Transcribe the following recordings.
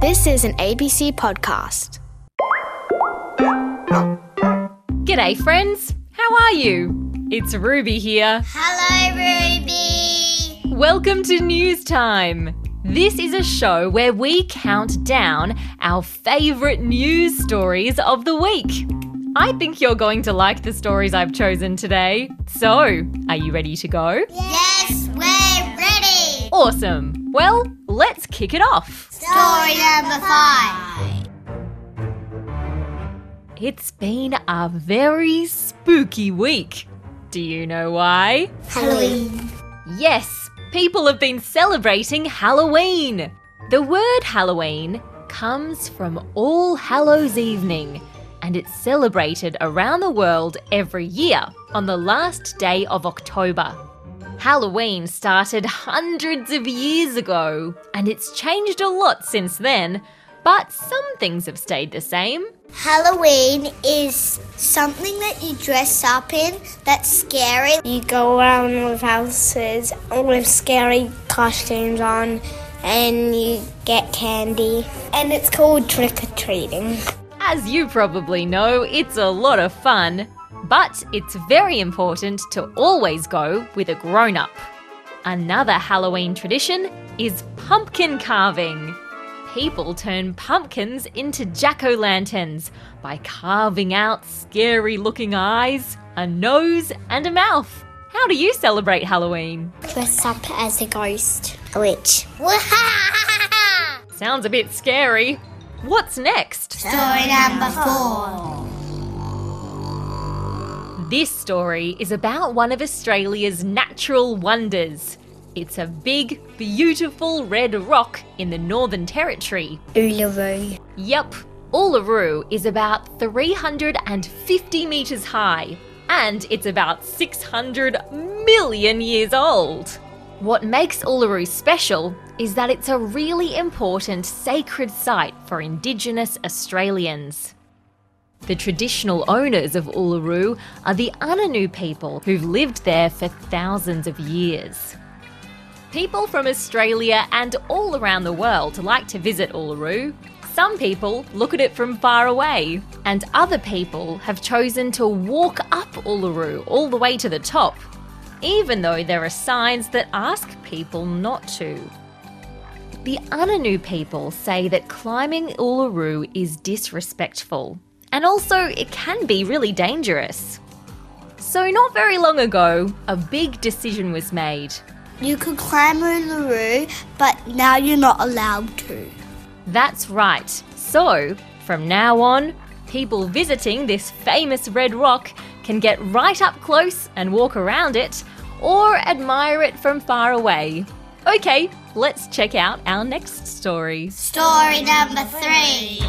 This is an ABC podcast. G'day, friends. How are you? It's Ruby here. Hello, Ruby. Welcome to News Time. This is a show where we count down our favourite news stories of the week. I think you're going to like the stories I've chosen today. So, are you ready to go? Yes, we're ready. Awesome. Well, let's kick it off. Story number five. It's been a very spooky week. Do you know why? Halloween. Yes, people have been celebrating Halloween. The word Halloween comes from All Hallows Evening, and it's celebrated around the world every year on the last day of October. Halloween started hundreds of years ago, and it's changed a lot since then, but some things have stayed the same. Halloween is something that you dress up in that's scary. You go around with houses with scary costumes on and you get candy. And it's called trick or treating. As you probably know, it's a lot of fun, but it's very important to always go with a grown up. Another Halloween tradition is pumpkin carving. People turn pumpkins into jack o' lanterns by carving out scary looking eyes, a nose, and a mouth. How do you celebrate Halloween? Dress up as a ghost. A witch. Sounds a bit scary. What's next? Story number four. This story is about one of Australia's natural wonders. It's a big, beautiful red rock in the Northern Territory. Uluru. Yup, Uluru is about 350 metres high, and it's about 600 million years old. What makes Uluru special is that it's a really important sacred site for Indigenous Australians. The traditional owners of Uluru are the Anangu people who've lived there for thousands of years. People from Australia and all around the world like to visit Uluru. Some people look at it from far away, and other people have chosen to walk up Uluru all the way to the top, even though there are signs that ask people not to. The Anangu people say that climbing Uluru is disrespectful, and also it can be really dangerous. So, not very long ago, a big decision was made. You could climb the Uluru, but now you're not allowed to. That's right. So, from now on, people visiting this famous red rock can get right up close and walk around it, or admire it from far away. Okay, let's check out our next story. Story number three.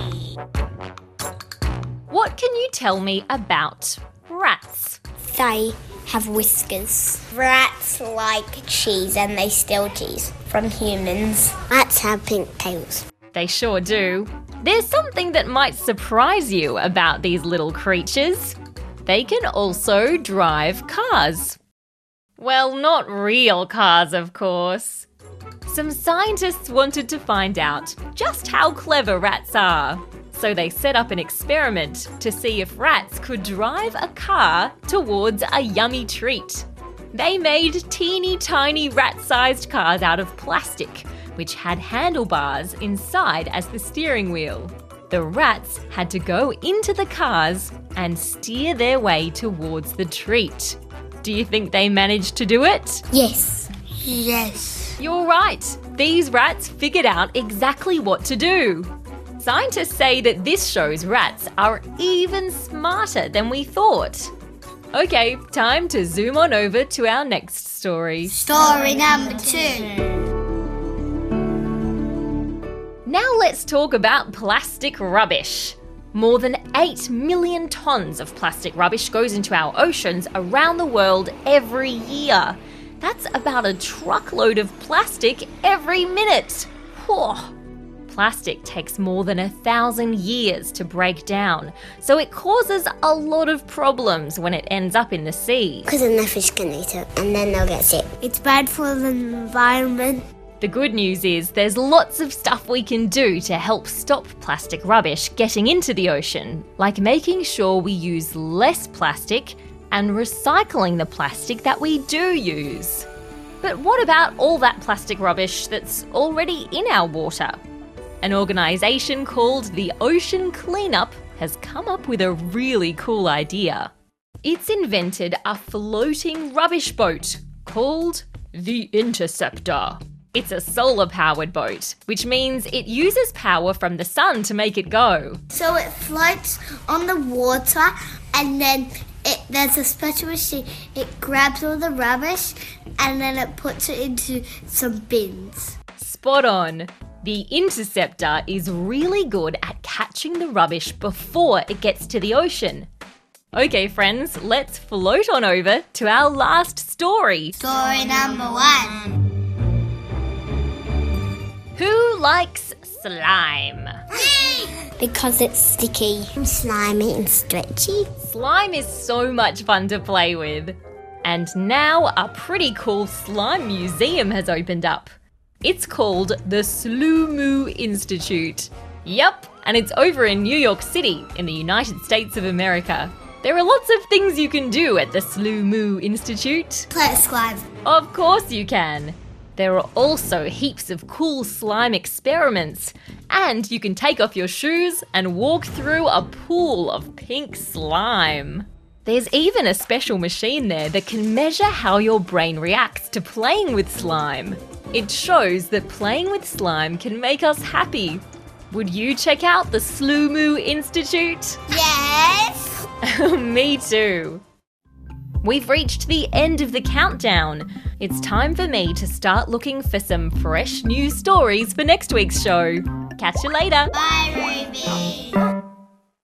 What can you tell me about rats? They have whiskers. Rats like cheese and they steal cheese from humans. Rats have pink tails. They sure do. There's something that might surprise you about these little creatures. They can also drive cars. Well, not real cars, of course. Some scientists wanted to find out just how clever rats are. So they set up an experiment to see if rats could drive a car towards a yummy treat. They made teeny tiny rat sized cars out of plastic, which had handlebars inside as the steering wheel. The rats had to go into the cars and steer their way towards the treat. Do you think they managed to do it? Yes. Yes. You're right. These rats figured out exactly what to do. Scientists say that this shows rats are even smarter than we thought. Okay, time to zoom on over to our next story. Story number two. Now let's talk about plastic rubbish. More than 8 million tonnes of plastic rubbish goes into our oceans around the world every year. That's about a truckload of plastic every minute. Whew. Plastic takes more than a thousand years to break down, so it causes a lot of problems when it ends up in the sea. Because then the fish can eat it and then they'll get sick. It's bad for the environment. The good news is there's lots of stuff we can do to help stop plastic rubbish getting into the ocean, like making sure we use less plastic and recycling the plastic that we do use. But what about all that plastic rubbish that's already in our water? An organisation called the Ocean Cleanup has come up with a really cool idea. It's invented a floating rubbish boat called the Interceptor. It's a solar powered boat, which means it uses power from the sun to make it go. So it floats on the water and then it, there's a special machine. It grabs all the rubbish and then it puts it into some bins. Spot on. The Interceptor is really good at catching the rubbish before it gets to the ocean. Okay, friends, let's float on over to our last story. Story number one. Who likes slime? Because it's sticky and slimy and stretchy. Slime is so much fun to play with. And now a pretty cool slime museum has opened up. It's called the Sloomoo Institute. Yup, and it's over in New York City, in the United States of America. There are lots of things you can do at the Sloomoo Institute. Play slime. Of course you can. There are also heaps of cool slime experiments, and you can take off your shoes and walk through a pool of pink slime. There's even a special machine there that can measure how your brain reacts to playing with slime. It shows that playing with slime can make us happy. Would you check out the Sloomoo Institute? Yes. Me too. We've reached the end of the countdown. It's time for me to start looking for some fresh new stories for next week's show. Catch you later. Bye, Ruby.